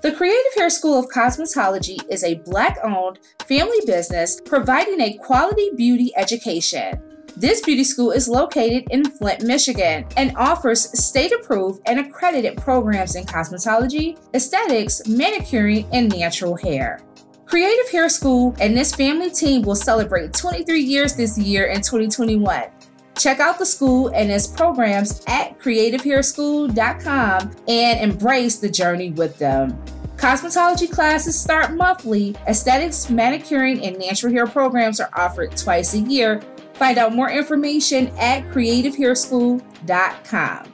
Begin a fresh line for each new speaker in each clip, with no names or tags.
The Creative Hair School of Cosmetology is a Black owned family business providing a quality beauty education. This beauty school is located in Flint, Michigan, and offers state approved and accredited programs in cosmetology, aesthetics, manicuring, and natural hair. Creative Hair School and this family team will celebrate 23 years this year in 2021. Check out the school and its programs at creativehairschool.com and embrace the journey with them. Cosmetology classes start monthly. Aesthetics, manicuring, and natural hair programs are offered twice a year. Find out more information at creativehairschool.com.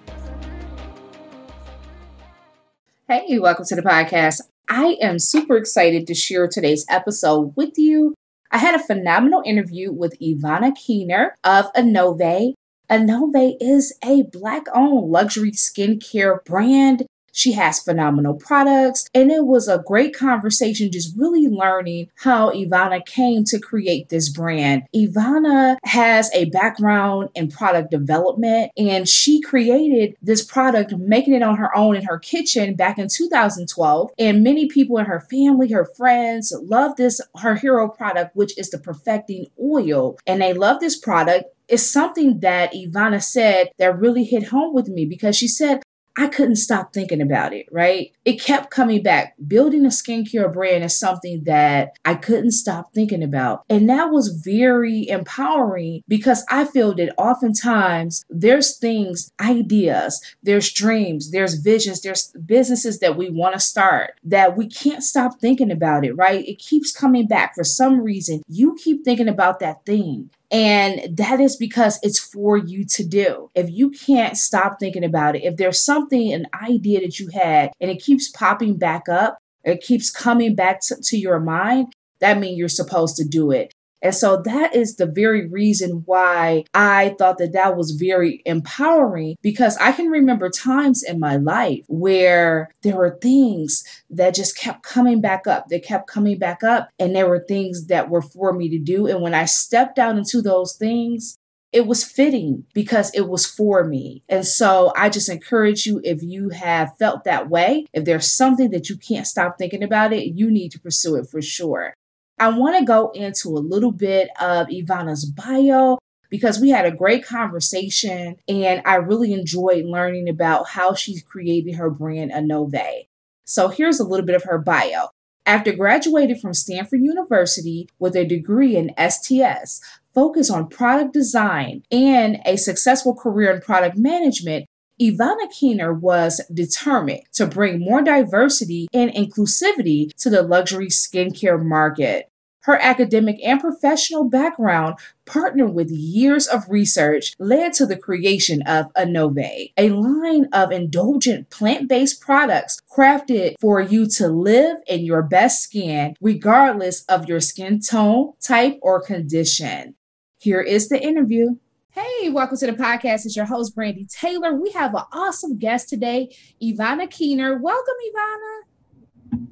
Hey, welcome to the podcast. I am super excited to share today's episode with you. I had a phenomenal interview with Ivana Keener of Anove. Anove is a black owned luxury skincare brand. She has phenomenal products, and it was a great conversation just really learning how Ivana came to create this brand. Ivana has a background in product development, and she created this product, making it on her own in her kitchen back in 2012. And many people in her family, her friends, love this, her hero product, which is the Perfecting Oil. And they love this product it's something that Ivana said that really hit home with me because she said, I couldn't stop thinking about it, right? It kept coming back. Building a skincare brand is something that I couldn't stop thinking about. And that was very empowering because I feel that oftentimes there's things, ideas, there's dreams, there's visions, there's businesses that we want to start that we can't stop thinking about it, right? It keeps coming back for some reason. You keep thinking about that thing. And that is because it's for you to do. If you can't stop thinking about it, if there's something, an idea that you had, and it keeps popping back up, it keeps coming back to, to your mind, that means you're supposed to do it. And so that is the very reason why I thought that that was very empowering because I can remember times in my life where there were things that just kept coming back up. They kept coming back up, and there were things that were for me to do. And when I stepped out into those things, it was fitting because it was for me. And so I just encourage you if you have felt that way, if there's something that you can't stop thinking about it, you need to pursue it for sure. I want to go into a little bit of Ivana's bio because we had a great conversation and I really enjoyed learning about how she's created her brand Anove. So here's a little bit of her bio. After graduating from Stanford University with a degree in STS, focus on product design, and a successful career in product management, Ivana Keener was determined to bring more diversity and inclusivity to the luxury skincare market. Her academic and professional background, partnered with years of research, led to the creation of Anove, a line of indulgent plant based products crafted for you to live in your best skin, regardless of your skin tone, type, or condition. Here is the interview. Hey, welcome to the podcast. It's your host, Brandy Taylor. We have an awesome guest today, Ivana Keener. Welcome, Ivana.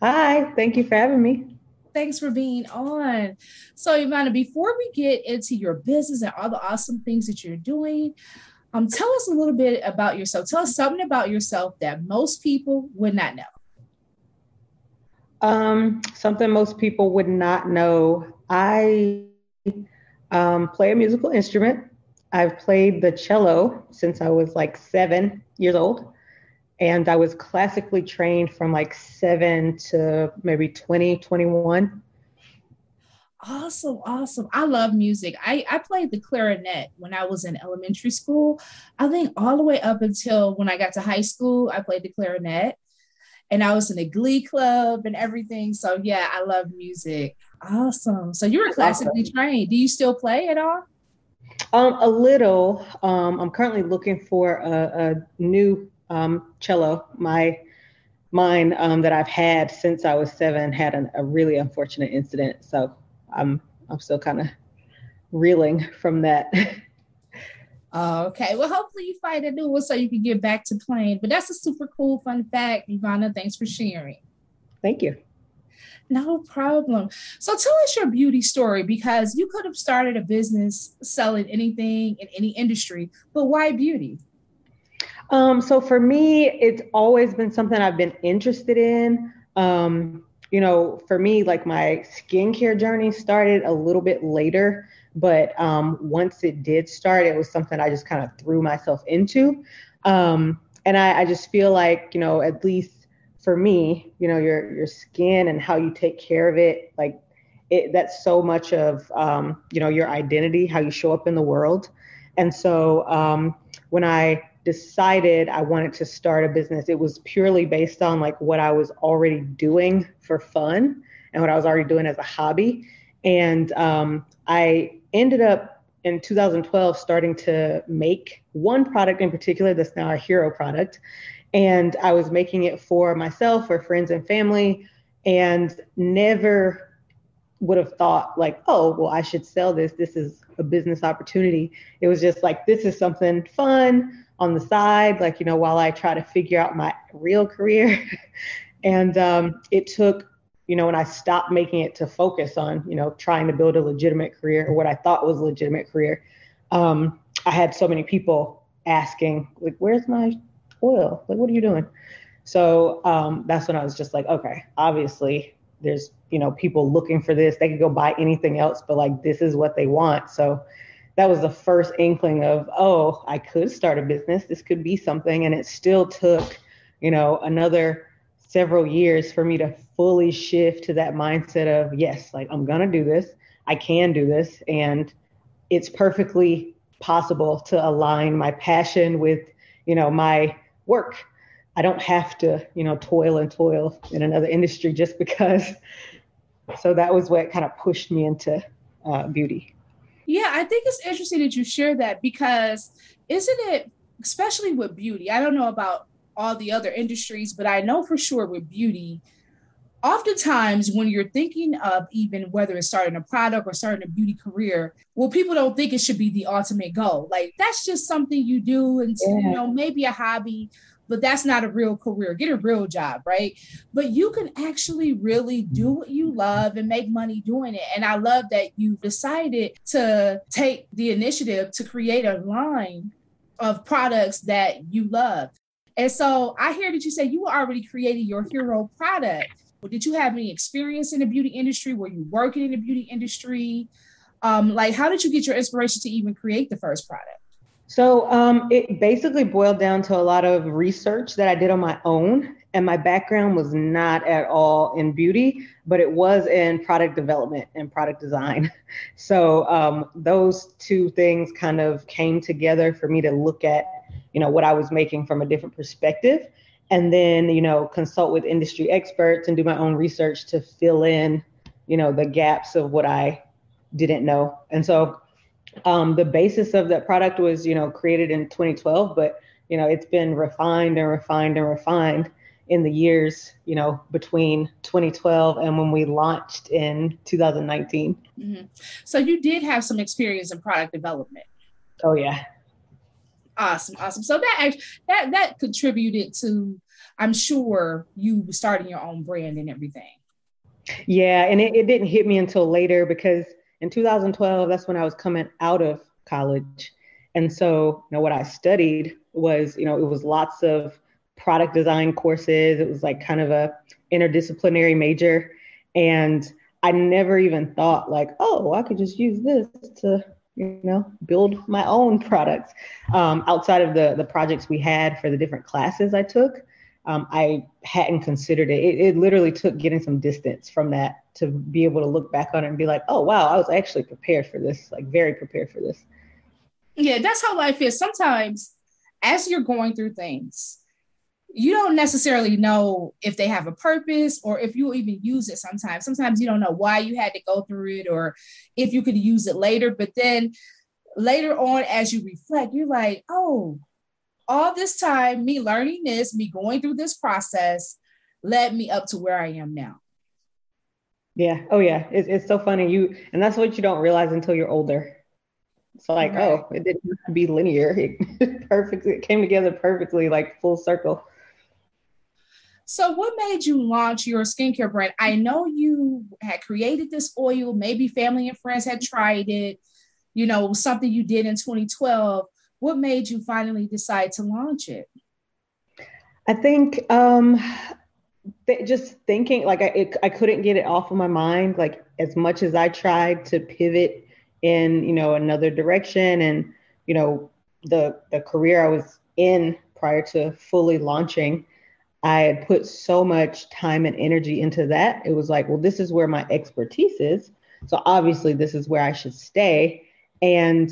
Hi, thank you for having me.
Thanks for being on. So, Ivana, before we get into your business and all the awesome things that you're doing, um, tell us a little bit about yourself. Tell us something about yourself that most people would not know.
Um, something most people would not know. I um, play a musical instrument. I've played the cello since I was like seven years old. And I was classically trained from like seven to maybe 20, 21.
Awesome, awesome. I love music. I, I played the clarinet when I was in elementary school. I think all the way up until when I got to high school, I played the clarinet and I was in a glee club and everything. So yeah, I love music. Awesome. So you were classically awesome. trained. Do you still play at all?
Um, a little. Um, I'm currently looking for a, a new um, cello. My mine um, that I've had since I was seven had an, a really unfortunate incident. So I'm I'm still kind of reeling from that.
okay. Well, hopefully you find a new one so you can get back to playing. But that's a super cool fun fact, Ivana. Thanks for sharing.
Thank you.
No problem. So tell us your beauty story because you could have started a business selling anything in any industry, but why beauty?
Um, so for me, it's always been something I've been interested in. Um, you know, for me, like my skincare journey started a little bit later, but um, once it did start, it was something I just kind of threw myself into. Um, and I, I just feel like, you know, at least for me, you know, your your skin and how you take care of it, like it, that's so much of um, you know your identity, how you show up in the world. And so um, when I decided I wanted to start a business, it was purely based on like what I was already doing for fun and what I was already doing as a hobby. And um, I ended up in 2012 starting to make one product in particular that's now a hero product and I was making it for myself, for friends and family, and never would have thought like, oh, well, I should sell this. This is a business opportunity. It was just like, this is something fun on the side, like, you know, while I try to figure out my real career. and um, it took, you know, when I stopped making it to focus on, you know, trying to build a legitimate career or what I thought was a legitimate career, um, I had so many people asking, like, where's my oil. Like, what are you doing? So um, that's when I was just like, okay, obviously there's, you know, people looking for this. They could go buy anything else, but like, this is what they want. So that was the first inkling of, oh, I could start a business. This could be something. And it still took, you know, another several years for me to fully shift to that mindset of, yes, like, I'm to do this. I can do this. And it's perfectly possible to align my passion with, you know, my work. I don't have to, you know, toil and toil in another industry just because. So that was what kind of pushed me into uh, beauty.
Yeah, I think it's interesting that you share that because isn't it, especially with beauty? I don't know about all the other industries, but I know for sure with beauty, oftentimes when you're thinking of even whether it's starting a product or starting a beauty career well people don't think it should be the ultimate goal. Like that's just something you do and yeah. you know maybe a hobby but that's not a real career. Get a real job right? But you can actually really do mm-hmm. what you love and make money doing it. And i love that you decided to take the initiative to create a line of products that you love. And so I hear that you say you were already creating your hero product. Did you have any experience in the beauty industry? Were you working in the beauty industry? Um, like, how did you get your inspiration to even create the first product?
So um, it basically boiled down to a lot of research that I did on my own. And my background was not at all in beauty, but it was in product development and product design. So um, those two things kind of came together for me to look at, you know, what I was making from a different perspective and then you know consult with industry experts and do my own research to fill in you know the gaps of what i didn't know. And so um, the basis of that product was you know created in 2012 but you know it's been refined and refined and refined in the years you know between 2012 and when we launched in 2019 mm-hmm.
so you did have some experience in product development.
Oh yeah
Awesome, awesome. So that that that contributed to, I'm sure, you starting your own brand and everything.
Yeah, and it, it didn't hit me until later because in 2012, that's when I was coming out of college. And so, you know, what I studied was, you know, it was lots of product design courses. It was like kind of a interdisciplinary major. And I never even thought like, oh, I could just use this to you know, build my own products. Um, outside of the the projects we had for the different classes I took, um, I hadn't considered it. it. It literally took getting some distance from that to be able to look back on it and be like, oh wow, I was actually prepared for this, like very prepared for this.
Yeah, that's how life is. Sometimes, as you're going through things, you don't necessarily know if they have a purpose or if you even use it sometimes. Sometimes you don't know why you had to go through it or if you could use it later. But then later on, as you reflect, you're like, oh, all this time, me learning this, me going through this process, led me up to where I am now.
Yeah. Oh, yeah. It's, it's so funny. You and that's what you don't realize until you're older. It's like, right. oh, it didn't have to be linear. It perfectly it came together perfectly, like full circle.
So, what made you launch your skincare brand? I know you had created this oil, maybe family and friends had tried it, you know, something you did in 2012. What made you finally decide to launch it?
I think um, th- just thinking, like, I, it, I couldn't get it off of my mind. Like, as much as I tried to pivot in, you know, another direction and, you know, the, the career I was in prior to fully launching I had put so much time and energy into that. It was like, well, this is where my expertise is. So obviously, this is where I should stay. And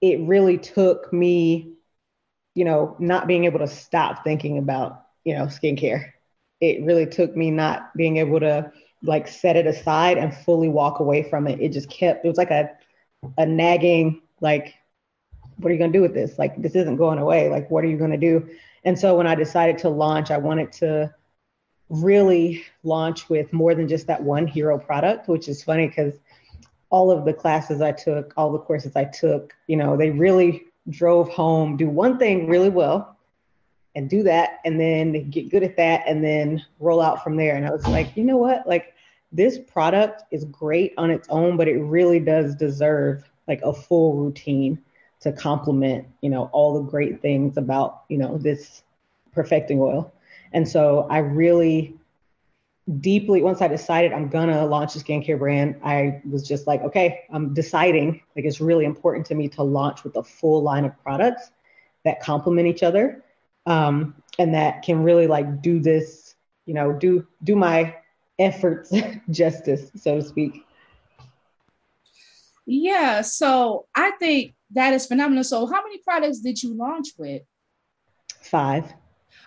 it really took me, you know, not being able to stop thinking about, you know, skincare. It really took me not being able to like set it aside and fully walk away from it. It just kept, it was like a, a nagging, like, what are you going to do with this? Like, this isn't going away. Like, what are you going to do? And so when I decided to launch, I wanted to really launch with more than just that one hero product, which is funny because all of the classes I took, all the courses I took, you know, they really drove home, do one thing really well and do that and then get good at that and then roll out from there. And I was like, you know what? Like this product is great on its own, but it really does deserve like a full routine to complement, you know, all the great things about, you know, this perfecting oil. And so I really deeply, once I decided I'm gonna launch a skincare brand, I was just like, okay, I'm deciding, like it's really important to me to launch with a full line of products that complement each other. Um, and that can really like do this, you know, do do my efforts justice, so to speak.
Yeah, so I think that is phenomenal. So, how many products did you launch with?
Five.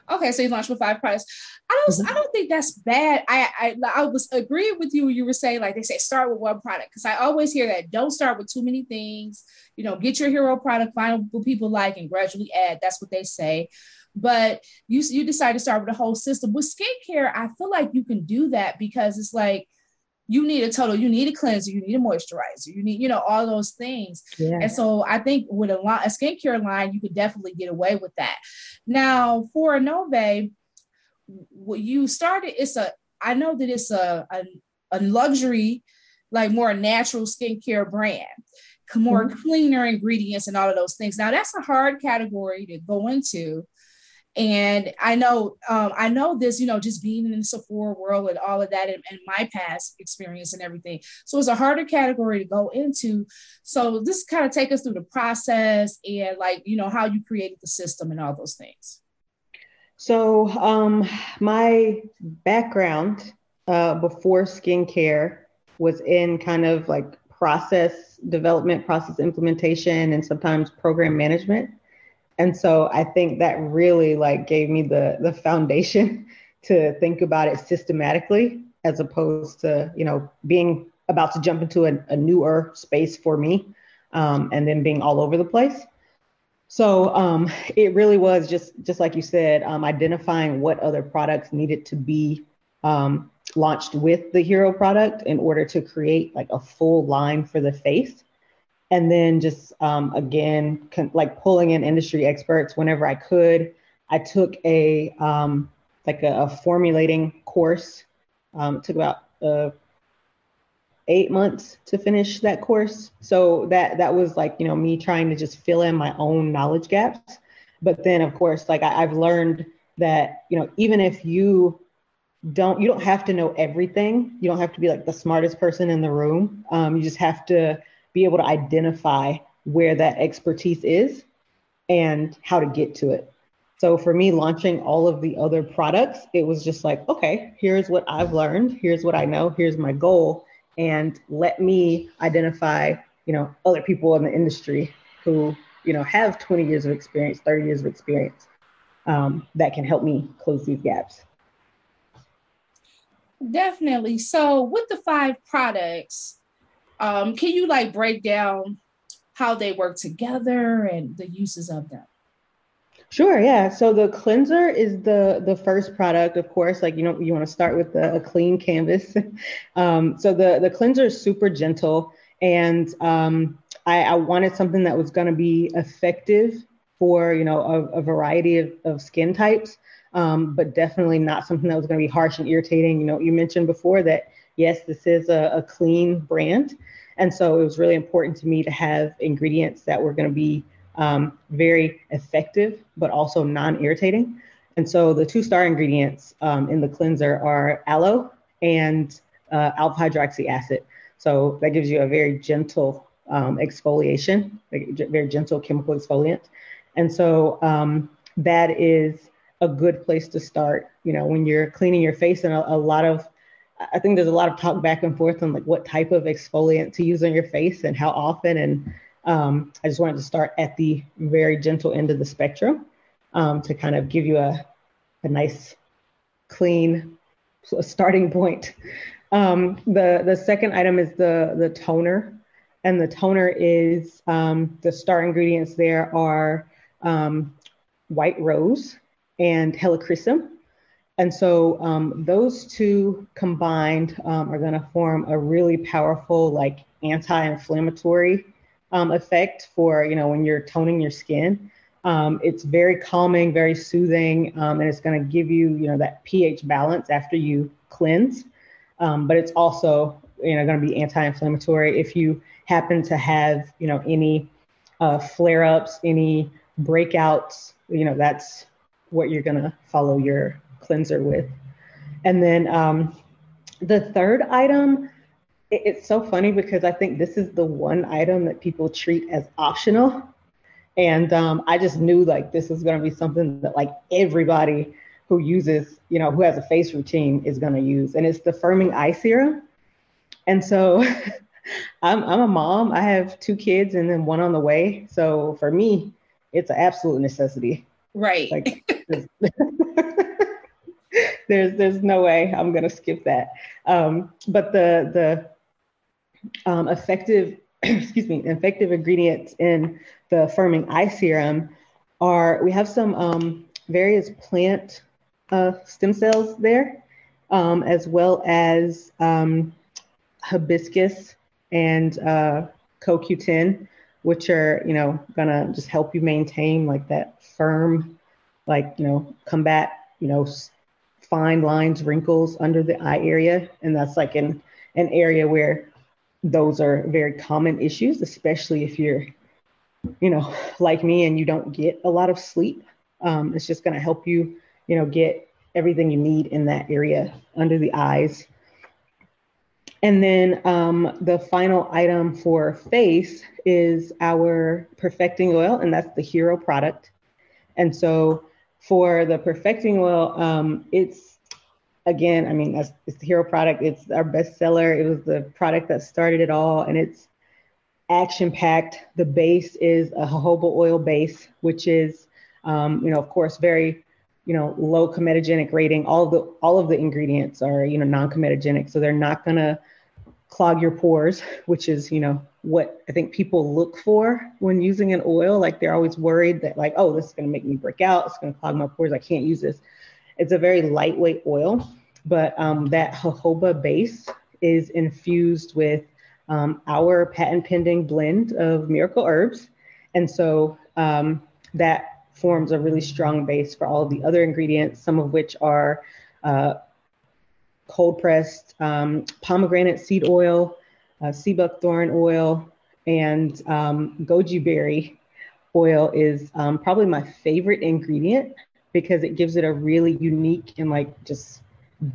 Okay, so you launched with five products. I don't, mm-hmm. I don't think that's bad. I, I, I was agreeing with you. You were saying like they say start with one product because I always hear that. Don't start with too many things. You know, get your hero product, find what people like, and gradually add. That's what they say. But you, you decide to start with a whole system with skincare. I feel like you can do that because it's like you need a total, you need a cleanser, you need a moisturizer, you need, you know, all those things. Yeah. And so I think with a, a skincare line, you could definitely get away with that. Now for Anove, what you started, it's a, I know that it's a, a, a luxury, like more natural skincare brand, more mm-hmm. cleaner ingredients and all of those things. Now that's a hard category to go into and I know, um, I know this, you know, just being in the Sephora world and all of that and, and, my past experience and everything. So it's a harder category to go into. So this kind of take us through the process and like, you know, how you created the system and all those things.
So um, my background uh, before skincare was in kind of like process development, process implementation, and sometimes program management. And so I think that really like gave me the the foundation to think about it systematically as opposed to, you know, being about to jump into a, a newer space for me um, and then being all over the place. So um, it really was just just like you said, um, identifying what other products needed to be um, launched with the hero product in order to create like a full line for the face and then just um, again con- like pulling in industry experts whenever i could. I took a um, like a, a, formulating course um, it took about uh, eight months to finish that course. So that that was like you know me trying to just fill in my own knowledge gaps. But then of course like I, i've learned that you know even if you don't you don't have to know everything. You don't have to be like the smartest person in the room. Um, you just have to be able to identify where that expertise is and how to get to it. So for me, launching all of the other products, it was just like, okay, here's what I've learned, here's what I know, here's my goal, and let me identify, you know, other people in the industry who, you know, have 20 years of experience, 30 years of experience um, that can help me close these gaps.
Definitely. So with the five products, um, can you like break down how they work together and the uses of them?
Sure, yeah. So the cleanser is the the first product, of course. Like you know, you want to start with the, a clean canvas. um, so the the cleanser is super gentle, and um, I, I, wanted something that was going to be effective for you know a, a variety of, of skin types, um, but definitely not something that was going to be harsh and irritating. You know, you mentioned before that yes, this is a, a clean brand, and so it was really important to me to have ingredients that were going to be um, very effective, but also non-irritating. And so the two star ingredients um, in the cleanser are aloe and uh, alpha hydroxy acid. So that gives you a very gentle um, exfoliation, like very gentle chemical exfoliant. And so um, that is a good place to start. You know, when you're cleaning your face, and a, a lot of I think there's a lot of talk back and forth on like what type of exfoliant to use on your face and how often and um, I just wanted to start at the very gentle end of the spectrum um, to kind of give you a, a nice, clean starting point. Um, the, the second item is the, the toner. And the toner is um, the star ingredients there are um, white rose and helichrysum. And so um, those two combined are going to form a really powerful, like anti inflammatory um, effect for you know when you're toning your skin. Um, it's very calming, very soothing, um, and it's going to give you you know that pH balance after you cleanse. Um, but it's also you know going to be anti-inflammatory if you happen to have you know any uh, flare-ups, any breakouts. You know that's what you're going to follow your cleanser with. And then um, the third item it's so funny because I think this is the one item that people treat as optional. And um, I just knew like this is going to be something that like everybody who uses, you know, who has a face routine is going to use. And it's the firming eye serum. And so I'm, I'm a mom. I have two kids and then one on the way. So for me, it's an absolute necessity.
Right. Like,
there's there's no way I'm gonna skip that. Um, but the the um, effective, excuse me, effective ingredients in the firming eye serum are we have some um, various plant uh, stem cells there, um, as well as um, hibiscus and uh, CoQ10, which are you know gonna just help you maintain like that firm, like you know combat you know fine lines, wrinkles under the eye area, and that's like in an area where those are very common issues, especially if you're, you know, like me and you don't get a lot of sleep. Um, it's just going to help you, you know, get everything you need in that area under the eyes. And then um, the final item for face is our perfecting oil, and that's the hero product. And so for the perfecting oil, um, it's again, I mean, it's the hero product. It's our bestseller. It was the product that started it all, and it's action packed. The base is a jojoba oil base, which is, um, you know, of course, very, you know, low comedogenic rating. All of the all of the ingredients are, you know, non-comedogenic, so they're not gonna clog your pores, which is, you know, what I think people look for when using an oil. Like they're always worried that, like, oh, this is gonna make me break out. It's gonna clog my pores. I can't use this it's a very lightweight oil, but um, that jojoba base is infused with um, our patent pending blend of miracle herbs. And so um, that forms a really strong base for all of the other ingredients, some of which are uh, cold pressed um, pomegranate seed oil, uh, sea buckthorn oil, and um, goji berry oil is um, probably my favorite ingredient because it gives it a really unique and like just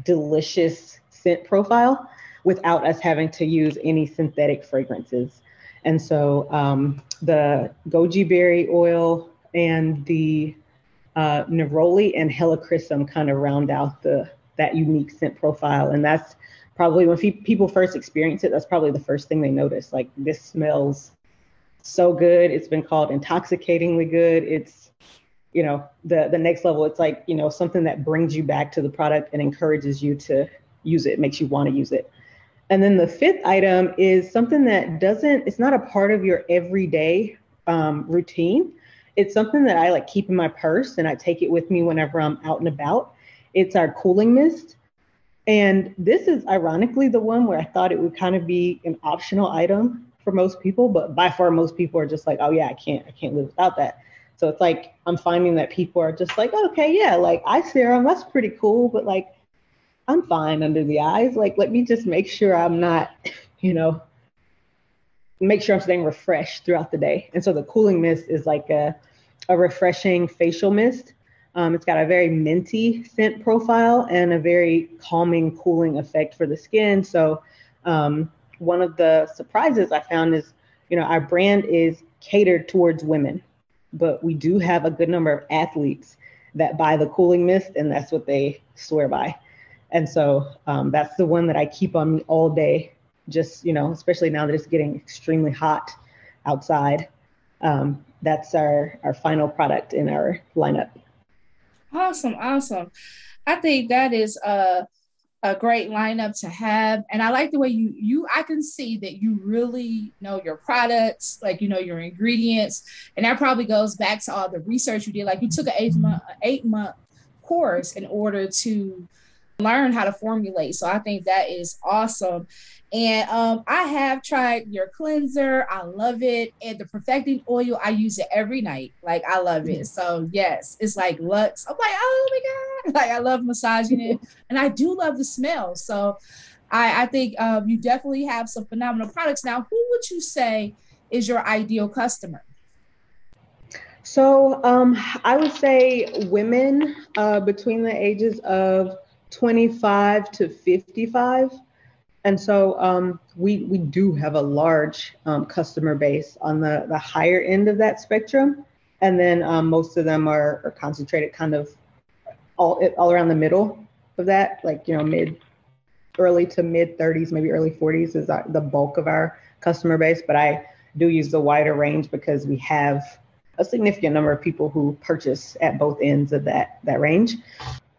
delicious scent profile without us having to use any synthetic fragrances. And so um, the goji berry oil and the uh, neroli and helichrysum kind of round out the that unique scent profile. And that's probably when people first experience it, that's probably the first thing they notice. Like this smells so good. It's been called intoxicatingly good. It's you know the the next level it's like you know something that brings you back to the product and encourages you to use it makes you want to use it and then the fifth item is something that doesn't it's not a part of your everyday um, routine it's something that I like keep in my purse and I take it with me whenever I'm out and about. It's our cooling mist. And this is ironically the one where I thought it would kind of be an optional item for most people, but by far most people are just like, oh yeah, I can't, I can't live without that. So it's like I'm finding that people are just like, okay, yeah, like eye serum, that's pretty cool, but like I'm fine under the eyes. Like let me just make sure I'm not, you know, make sure I'm staying refreshed throughout the day. And so the cooling mist is like a, a refreshing facial mist um, it's got a very minty scent profile and a very calming, cooling effect for the skin. So, um, one of the surprises I found is, you know, our brand is catered towards women, but we do have a good number of athletes that buy the cooling mist, and that's what they swear by. And so um, that's the one that I keep on me all day, just, you know, especially now that it's getting extremely hot outside. Um, that's our, our final product in our lineup.
Awesome, awesome. I think that is a a great lineup to have, and I like the way you you. I can see that you really know your products, like you know your ingredients, and that probably goes back to all the research you did. Like you took an eight month eight month course in order to learn how to formulate. So I think that is awesome. And um, I have tried your cleanser. I love it. And the perfecting oil, I use it every night. Like I love it. So yes, it's like Lux. I'm like, oh my God. Like I love massaging it. And I do love the smell. So I, I think um, you definitely have some phenomenal products. Now, who would you say is your ideal customer?
So um, I would say women uh, between the ages of 25 to 55. And so um, we, we do have a large um, customer base on the, the higher end of that spectrum. And then um, most of them are, are concentrated kind of all, all around the middle of that, like, you know, mid, early to mid 30s, maybe early 40s is the bulk of our customer base. But I do use the wider range because we have a significant number of people who purchase at both ends of that, that range.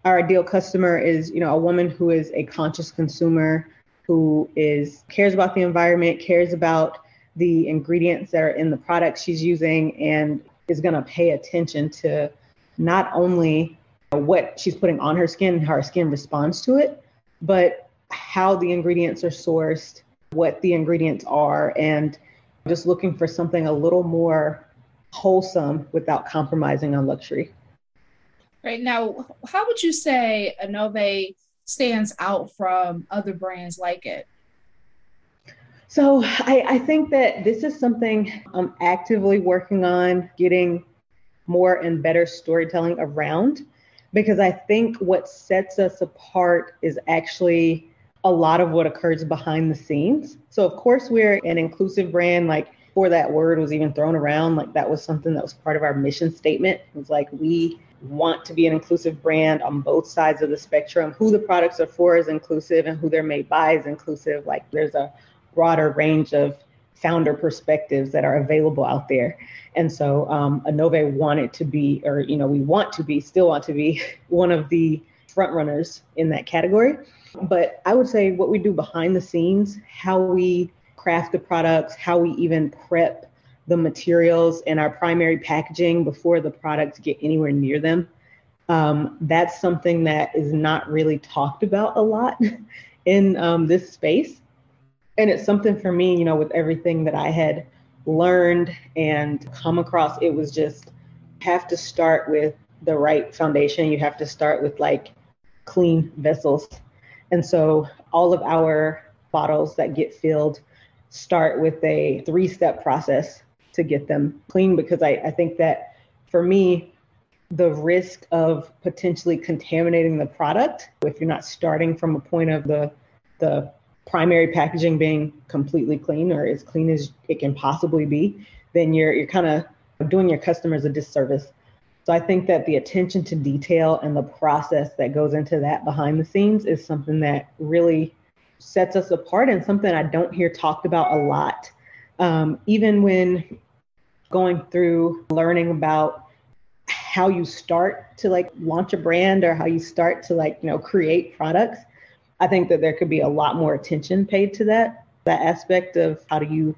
Our ideal customer is, you know, a woman who is a conscious consumer who is cares about the environment, cares about the ingredients that are in the products she's using, and is going to pay attention to not only what she's putting on her skin, how her skin responds to it, but how the ingredients are sourced, what the ingredients are, and just looking for something a little more wholesome without compromising on luxury.
Right now, how would you say Anove stands out from other brands like it?
So I, I, think that this is something I'm actively working on getting more and better storytelling around because I think what sets us apart is actually a lot of what occurs behind the scenes. So of course we're an inclusive brand like before that word was even thrown around like that was something that was part of our mission statement. It was like we want to be an inclusive brand on both sides of the spectrum. Who the products are for is inclusive and who they're made by is inclusive. Like there's a broader range of founder perspectives that are available out there. And so um, Anove wanted to be, or, you know, we want to be, still want to be one of the front runners in that category. But I would say what we do behind the scenes, how we craft the products, how we even prep the materials and our primary packaging before the products get anywhere near them. Um, that's something that is not really talked about a lot in um, this space. And it's something for me, you know, with everything that I had learned and come across, it was just have to start with the right foundation. You have to start with like clean vessels. And so all of our bottles that get filled start with a three step process to get them clean because I, I think that for me, the risk of potentially contaminating the product if you're not starting from a point of the the primary packaging being completely clean or as clean as it can possibly be, then you're you're kind of doing your customers a disservice. So I think that the attention to detail and the process that goes into that behind the scenes is something that really sets us apart and something I don't hear talked about a lot. Um, even when going through learning about how you start to like launch a brand or how you start to like you know create products i think that there could be a lot more attention paid to that that aspect of how do you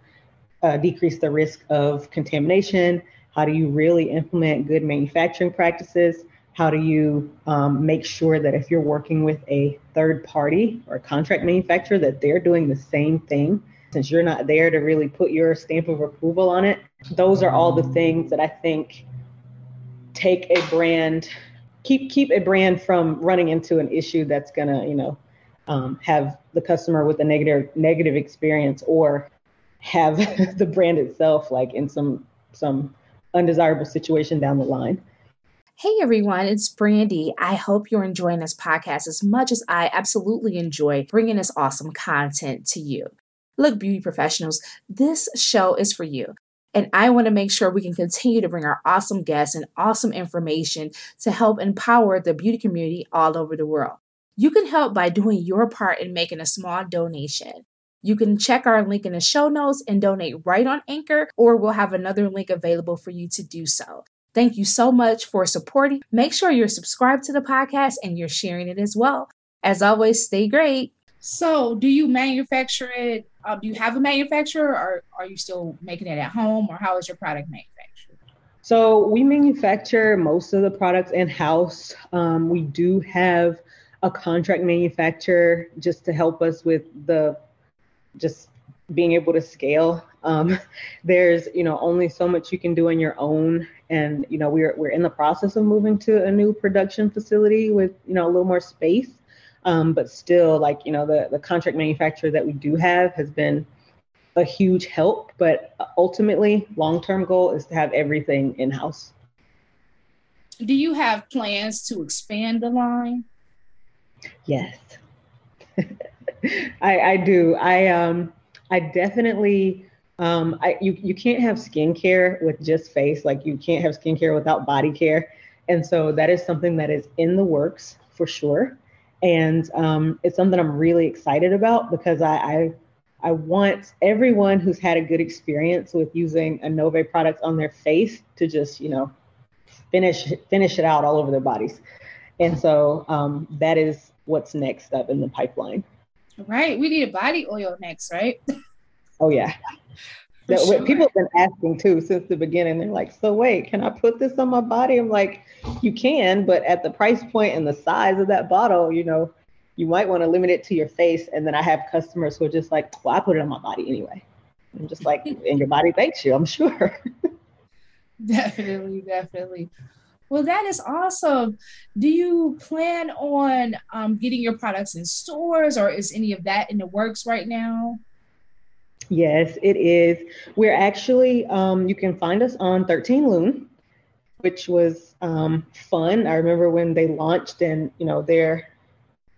uh, decrease the risk of contamination how do you really implement good manufacturing practices? How do you um, make sure that if you're working with a third party or a contract manufacturer, that they're doing the same thing? Since you're not there to really put your stamp of approval on it, those are all the things that I think take a brand, keep keep a brand from running into an issue that's gonna, you know, um, have the customer with a negative negative experience or have the brand itself like in some some undesirable situation down the line.
Hey everyone, it's Brandy. I hope you're enjoying this podcast as much as I absolutely enjoy bringing this awesome content to you. Look, beauty professionals, this show is for you. And I want to make sure we can continue to bring our awesome guests and awesome information to help empower the beauty community all over the world. You can help by doing your part in making a small donation. You can check our link in the show notes and donate right on Anchor, or we'll have another link available for you to do so. Thank you so much for supporting. Make sure you're subscribed to the podcast and you're sharing it as well. As always, stay great. So, do you manufacture it? Uh, do you have a manufacturer, or are you still making it at home, or how is your product manufactured?
So, we manufacture most of the products in house. Um, we do have a contract manufacturer just to help us with the just being able to scale. Um, there's you know only so much you can do on your own, and you know we're we're in the process of moving to a new production facility with you know a little more space. Um, but still, like you know the the contract manufacturer that we do have has been a huge help. But ultimately, long term goal is to have everything in house.
Do you have plans to expand the line?
Yes. I, I do. I um I definitely um I you you can't have skincare with just face, like you can't have skincare without body care. And so that is something that is in the works for sure. And um, it's something I'm really excited about because I, I I want everyone who's had a good experience with using Anove product on their face to just, you know, finish finish it out all over their bodies. And so um, that is what's next up in the pipeline.
Right. We need a body oil next, right?
Oh yeah. That, sure. People have been asking too since the beginning. They're like, so wait, can I put this on my body? I'm like, you can, but at the price point and the size of that bottle, you know, you might want to limit it to your face. And then I have customers who are just like, well, I put it on my body anyway. I'm just like, and your body thanks you, I'm sure.
definitely, definitely. Well, that is awesome. Do you plan on um, getting your products in stores or is any of that in the works right now?
Yes, it is. We're actually, um, you can find us on 13 Lune, which was um, fun. I remember when they launched and, you know, their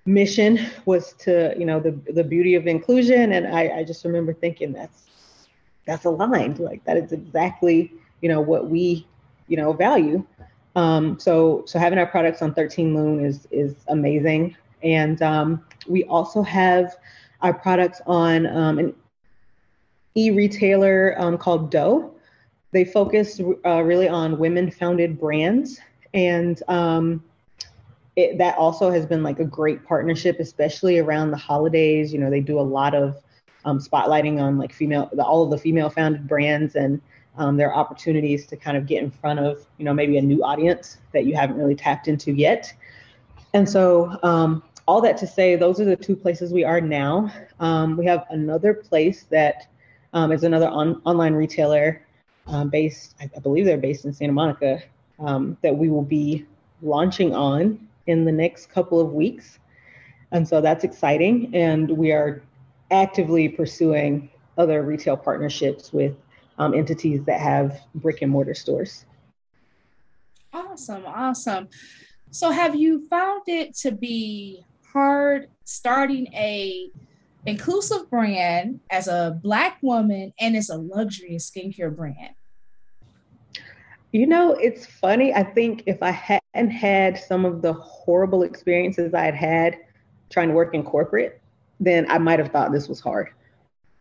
mission was to, you know, the, the beauty of inclusion. And I, I just remember thinking that's, that's aligned. Like that is exactly, you know, what we, you know, value. Um, so so having our products on 13 Lune is is amazing, and um, we also have our products on um, an e-retailer um, called Doe. They focus uh, really on women-founded brands, and um, it, that also has been like a great partnership, especially around the holidays. You know, they do a lot of um, spotlighting on like female, the, all of the female-founded brands and um, there opportunities to kind of get in front of, you know, maybe a new audience that you haven't really tapped into yet. And so, um, all that to say, those are the two places we are now. Um, we have another place that um, is another on- online retailer um, based, I, I, believe they're based in Santa Monica, um, that we will be launching on in the next couple of weeks. And so that's exciting. And we are actively pursuing other retail partnerships with um, entities that have brick and mortar stores.
Awesome, awesome. So, have you found it to be hard starting a inclusive brand as a black woman and it's a luxury skincare brand?
You know, it's funny. I think if I hadn't had some of the horrible experiences I had had trying to work in corporate, then I might have thought this was hard.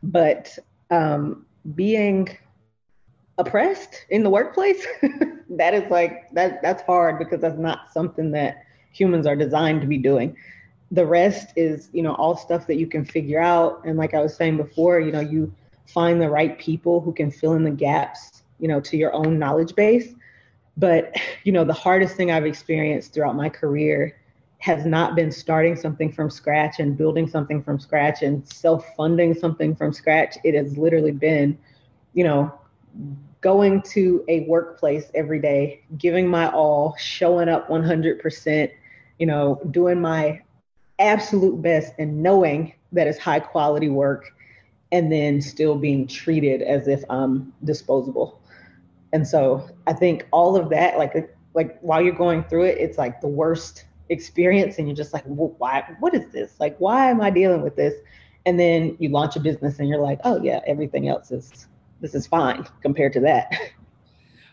But um, being oppressed in the workplace, that is like that that's hard because that's not something that humans are designed to be doing. The rest is, you know, all stuff that you can figure out. And like I was saying before, you know, you find the right people who can fill in the gaps you know, to your own knowledge base. But, you know, the hardest thing I've experienced throughout my career has not been starting something from scratch and building something from scratch and self-funding something from scratch. It has literally been, you know, going to a workplace every day, giving my all, showing up 100%, you know, doing my absolute best and knowing that it's high quality work and then still being treated as if I'm disposable. And so I think all of that, like, like while you're going through it, it's like the worst experience and you're just like well, why what is this? Like why am i dealing with this? And then you launch a business and you're like oh yeah everything else is this is fine compared to that.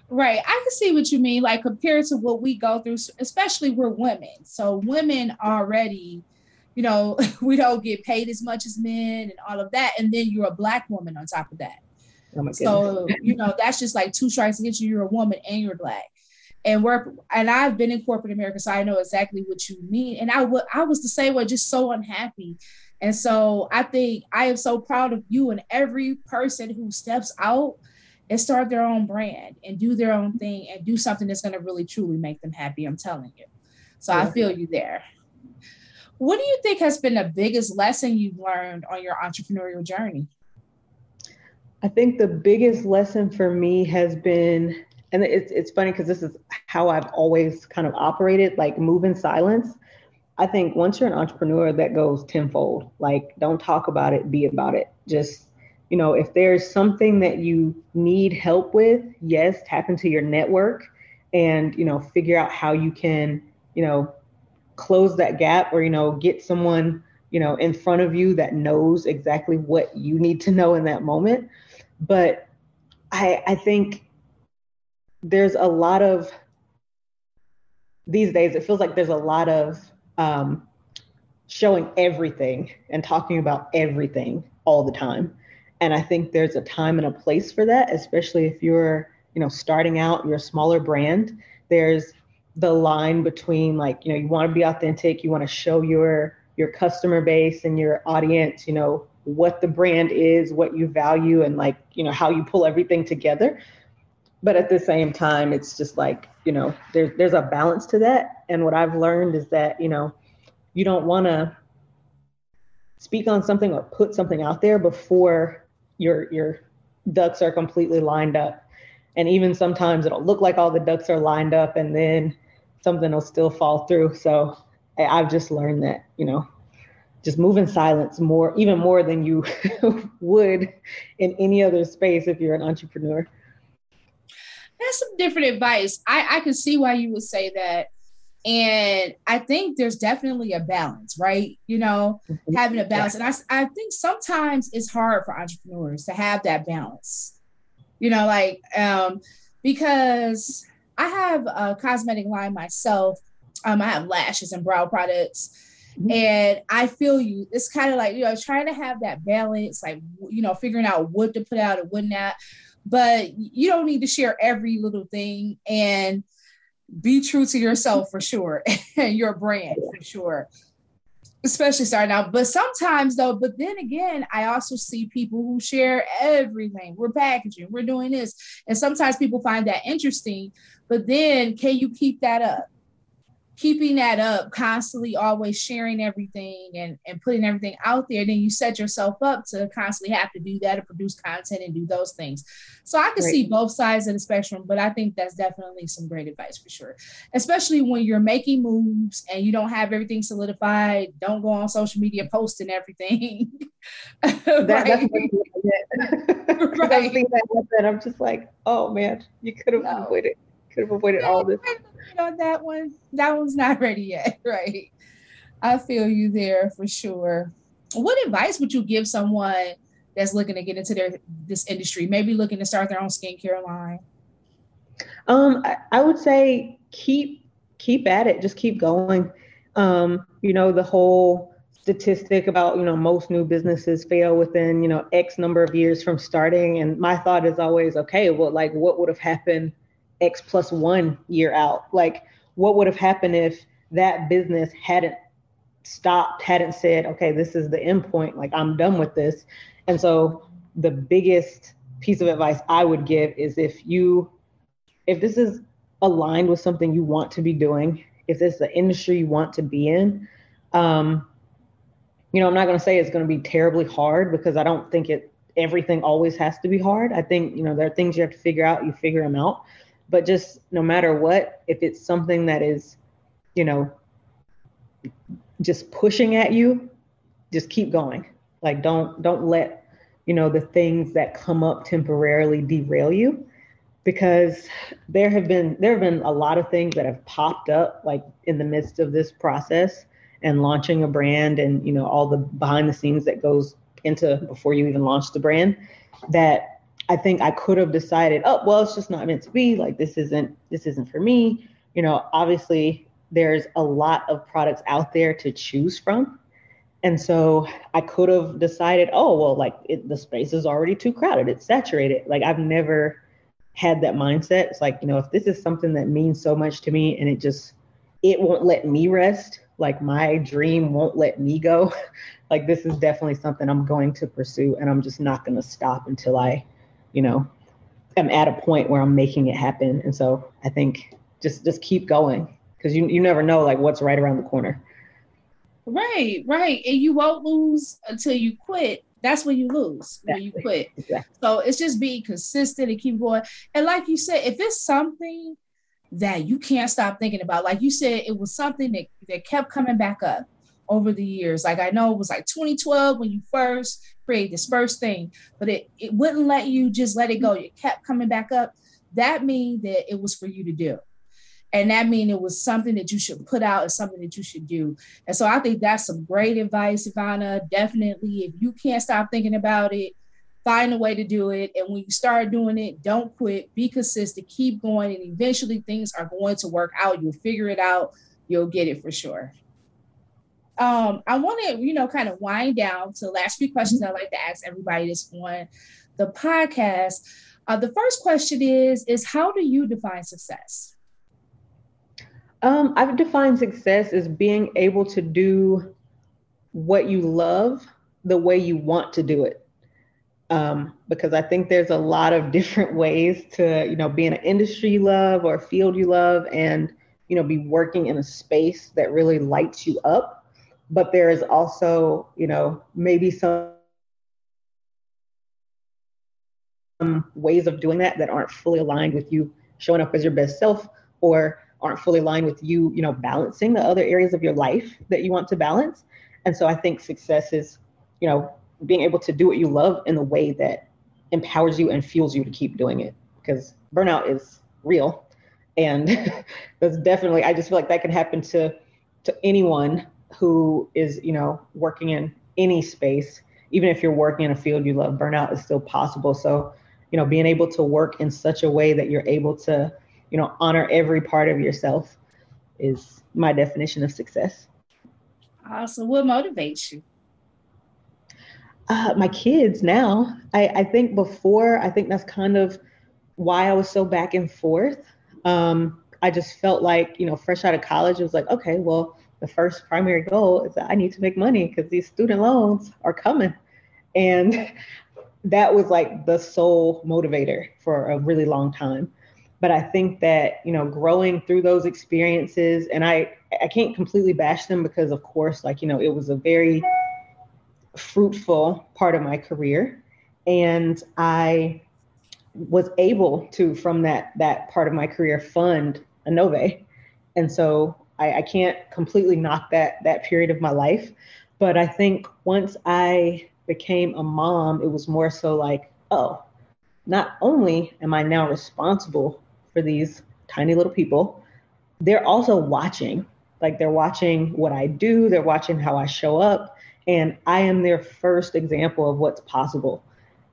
Right. I can see what you mean like compared to what we go through especially we're women. So women already you know we don't get paid as much as men and all of that and then you're a black woman on top of that oh so you know that's just like two strikes against you you're a woman and you're black and work and I've been in corporate America, so I know exactly what you mean. And I would I was the same way, just so unhappy. And so I think I am so proud of you and every person who steps out and start their own brand and do their own thing and do something that's going to really truly make them happy. I'm telling you. So yeah. I feel you there. What do you think has been the biggest lesson you've learned on your entrepreneurial journey?
I think the biggest lesson for me has been and it's it's funny because this is how I've always kind of operated, like move in silence. I think once you're an entrepreneur, that goes tenfold. Like, don't talk about it, be about it. Just, you know, if there's something that you need help with, yes, tap into your network and, you know, figure out how you can, you know, close that gap or, you know, get someone, you know, in front of you that knows exactly what you need to know in that moment. But I, I think there's a lot of these days it feels like there's a lot of um, showing everything and talking about everything all the time and i think there's a time and a place for that especially if you're you know starting out you're a smaller brand there's the line between like you know you want to be authentic you want to show your your customer base and your audience you know what the brand is what you value and like you know how you pull everything together. But at the same time it's just like you know there's there's a balance to that. And what i've learned is that you know you don't want to speak on something or put something out there before your your ducks are completely lined up. And even sometimes it'll look like all the ducks are lined up and then something will still fall through so i've just learned that you know just move in silence more even more than you would in any other space if you're an entrepreneur
that's some different advice. I, I can see why you would say that. And I think there's definitely a balance, right? You know, mm-hmm. having a balance. And I, I think sometimes it's hard for entrepreneurs to have that balance, you know, like, um, because I have a cosmetic line myself. Um, I have lashes and brow products. Mm-hmm. And I feel you. It's kind of like, you know, trying to have that balance, like, you know, figuring out what to put out and what not but you don't need to share every little thing and be true to yourself for sure and your brand for sure especially starting out but sometimes though but then again i also see people who share everything. We're packaging we're doing this. And sometimes people find that interesting but then can you keep that up keeping that up constantly always sharing everything and, and putting everything out there then you set yourself up to constantly have to do that and produce content and do those things so i can right. see both sides of the spectrum but i think that's definitely some great advice for sure especially when you're making moves and you don't have everything solidified don't go on social media posting everything that,
right. right. that i'm just like oh man you could have no. avoided could have avoided all this
that one. That one's not ready yet, right? I feel you there for sure. What advice would you give someone that's looking to get into their this industry, maybe looking to start their own skincare line?
Um, I, I would say keep keep at it, just keep going. Um, you know, the whole statistic about, you know, most new businesses fail within, you know, X number of years from starting. And my thought is always, okay, well, like what would have happened X plus one year out. Like, what would have happened if that business hadn't stopped, hadn't said, okay, this is the end point, like, I'm done with this. And so, the biggest piece of advice I would give is if you, if this is aligned with something you want to be doing, if this is the industry you want to be in, um, you know, I'm not going to say it's going to be terribly hard because I don't think it everything always has to be hard. I think, you know, there are things you have to figure out, you figure them out. But just no matter what, if it's something that is, you know, just pushing at you, just keep going. Like don't don't let, you know, the things that come up temporarily derail you because there have been there have been a lot of things that have popped up like in the midst of this process and launching a brand and you know all the behind the scenes that goes into before you even launch the brand that I think I could have decided, oh well, it's just not meant to be. Like this isn't this isn't for me. You know, obviously there's a lot of products out there to choose from. And so I could have decided, oh well, like it, the space is already too crowded. It's saturated. Like I've never had that mindset. It's like, you know, if this is something that means so much to me and it just it won't let me rest, like my dream won't let me go, like this is definitely something I'm going to pursue and I'm just not going to stop until I, you know, am at a point where I'm making it happen. And so I think just just keep going because you you never know like what's right around the corner.
Right, right. And you won't lose until you quit. That's when you lose, exactly. when you quit. Exactly. So it's just being consistent and keep going. And like you said, if it's something that you can't stop thinking about, like you said, it was something that, that kept coming back up over the years. Like I know it was like 2012 when you first created this first thing, but it, it wouldn't let you just let it go. It kept coming back up. That means that it was for you to do. And that means it was something that you should put out and something that you should do. And so I think that's some great advice, Ivana. Definitely, if you can't stop thinking about it, find a way to do it. And when you start doing it, don't quit, be consistent, keep going, and eventually things are going to work out. You'll figure it out, you'll get it for sure. Um, I want to, you know, kind of wind down to the last few questions I'd like to ask everybody that's on the podcast. Uh, the first question is, is how do you define success?
Um, I've defined success as being able to do what you love the way you want to do it. Um, because I think there's a lot of different ways to, you know, be in an industry you love or a field you love and, you know, be working in a space that really lights you up. But there is also, you know, maybe some ways of doing that that aren't fully aligned with you showing up as your best self or aren't fully aligned with you, you know, balancing the other areas of your life that you want to balance. And so I think success is, you know, being able to do what you love in a way that empowers you and fuels you to keep doing it. Because burnout is real. And that's definitely, I just feel like that can happen to to anyone who is, you know, working in any space, even if you're working in a field you love, burnout is still possible. So, you know, being able to work in such a way that you're able to you know, honor every part of yourself is my definition of success.
Awesome. What motivates you?
Uh, my kids now. I, I think before, I think that's kind of why I was so back and forth. Um, I just felt like, you know, fresh out of college, it was like, okay, well, the first primary goal is that I need to make money because these student loans are coming. And that was like the sole motivator for a really long time. But I think that you know growing through those experiences and I I can't completely bash them because of course like you know it was a very fruitful part of my career. And I was able to from that that part of my career fund Anove and so I, I can't completely knock that that period of my life but I think once I became a mom it was more so like oh not only am I now responsible for these tiny little people, they're also watching. Like they're watching what I do, they're watching how I show up, and I am their first example of what's possible.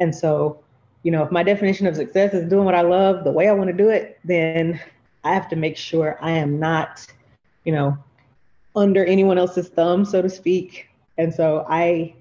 And so, you know, if my definition of success is doing what I love the way I want to do it, then I have to make sure I am not, you know, under anyone else's thumb, so to speak. And so I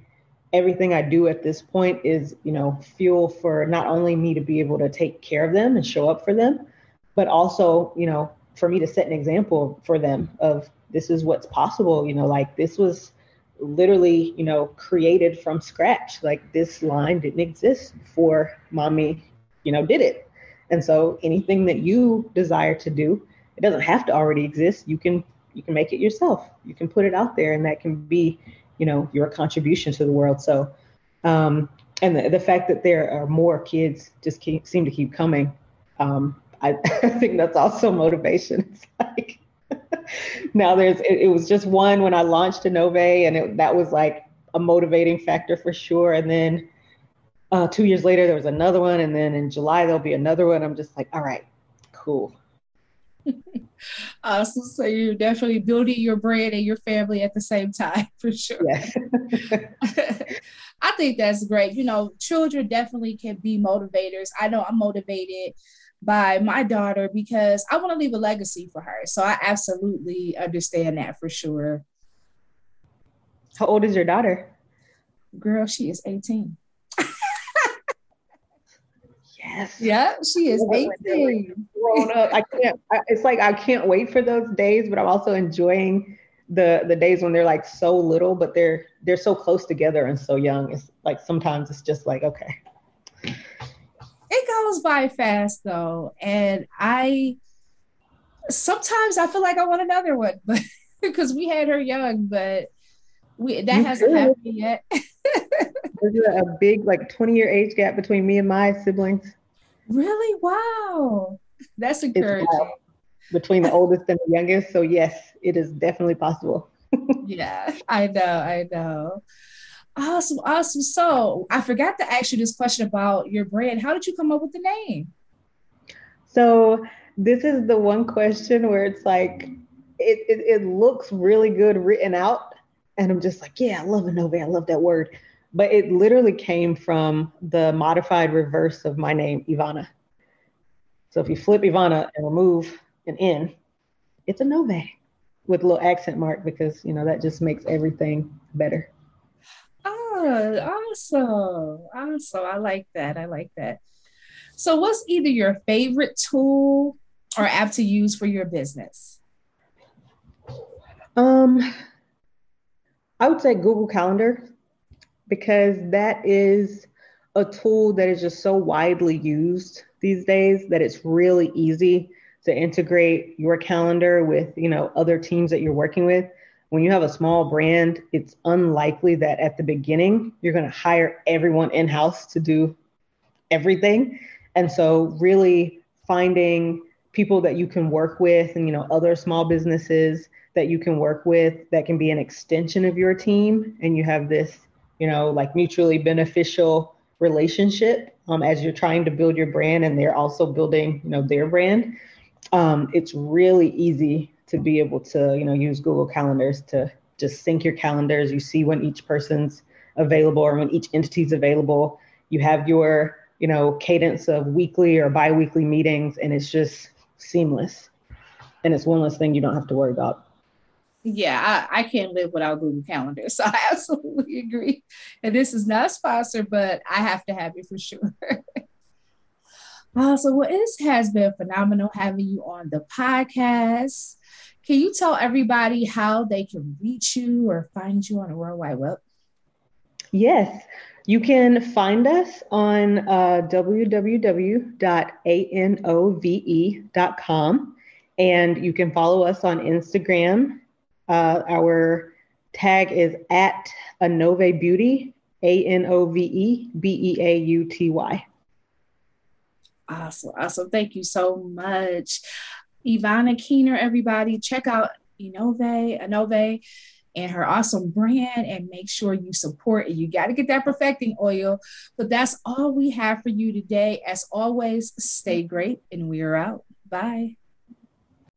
everything I do at this point is, you know, fuel for not only me to be able to take care of them and show up for them, but also, you know, for me to set an example for them of this is what's possible, you know, like this was literally, you know, created from scratch. Like this line didn't exist before mommy, you know, did it. And so anything that you desire to do, it doesn't have to already exist. You can you can make it yourself. You can put it out there and that can be, you know, your contribution to the world. So um and the, the fact that there are more kids just keep, seem to keep coming. Um, I, I think that's also motivation. It's like now there's it, it, was just one when I launched Anove, and it, that was like a motivating factor for sure. And then uh, two years later, there was another one, and then in July there'll be another one. I'm just like, all right, cool.
awesome. So you're definitely building your brand and your family at the same time, for sure. Yes. I think that's great. You know, children definitely can be motivators. I know I'm motivated by my daughter because I want to leave a legacy for her. So I absolutely understand that for sure.
How old is your daughter?
Girl, she is 18.
Yes.
Yeah, she is 18.
Grown up. I can't, I, it's like I can't wait for those days, but I'm also enjoying the the days when they're like so little, but they're they're so close together and so young. It's like sometimes it's just like, okay,
it goes by fast though. And I sometimes I feel like I want another one, but because we had her young, but we that you hasn't happened yet.
There's a big like 20 year age gap between me and my siblings.
Really? Wow. That's encouraging.
Between the oldest and the youngest. So yes, it is definitely possible.
yeah, I know, I know. Awesome, awesome. So I forgot to ask you this question about your brand. How did you come up with the name?
So this is the one question where it's like it, it, it looks really good written out. And I'm just like, yeah, I love Anove. I love that word. But it literally came from the modified reverse of my name, Ivana. So if you flip Ivana and remove an N, it's Anove with a little accent mark because you know that just makes everything better.
Oh, awesome. Awesome. I like that. I like that. So, what's either your favorite tool or app to use for your business?
Um, I would say Google Calendar because that is a tool that is just so widely used these days that it's really easy to integrate your calendar with you know other teams that you're working with when you have a small brand, it's unlikely that at the beginning you're going to hire everyone in house to do everything. And so, really finding people that you can work with and you know other small businesses that you can work with that can be an extension of your team and you have this you know like mutually beneficial relationship um, as you're trying to build your brand and they're also building you know their brand. Um, it's really easy to be able to you know use google calendars to just sync your calendars. You see when each person's available or when each entity's available. You have your you know cadence of weekly or bi-weekly meetings and it's just seamless. And it's one less thing you don't have to worry about
yeah I, I can't live without google calendar so i absolutely agree and this is not sponsored but i have to have it for sure Awesome. Well, it has been phenomenal having you on the podcast. Can you tell everybody how they can reach you or find you on the World Wide Web?
Yes, you can find us on uh, www.anove.com and you can follow us on Instagram. Uh, our tag is at Anove Beauty, A N O V E B E A U T Y.
Awesome. Awesome. Thank you so much. Ivana Keener, everybody. Check out Anove, Anove, and her awesome brand and make sure you support it. You got to get that perfecting oil. But that's all we have for you today. As always, stay great, and we are out. Bye.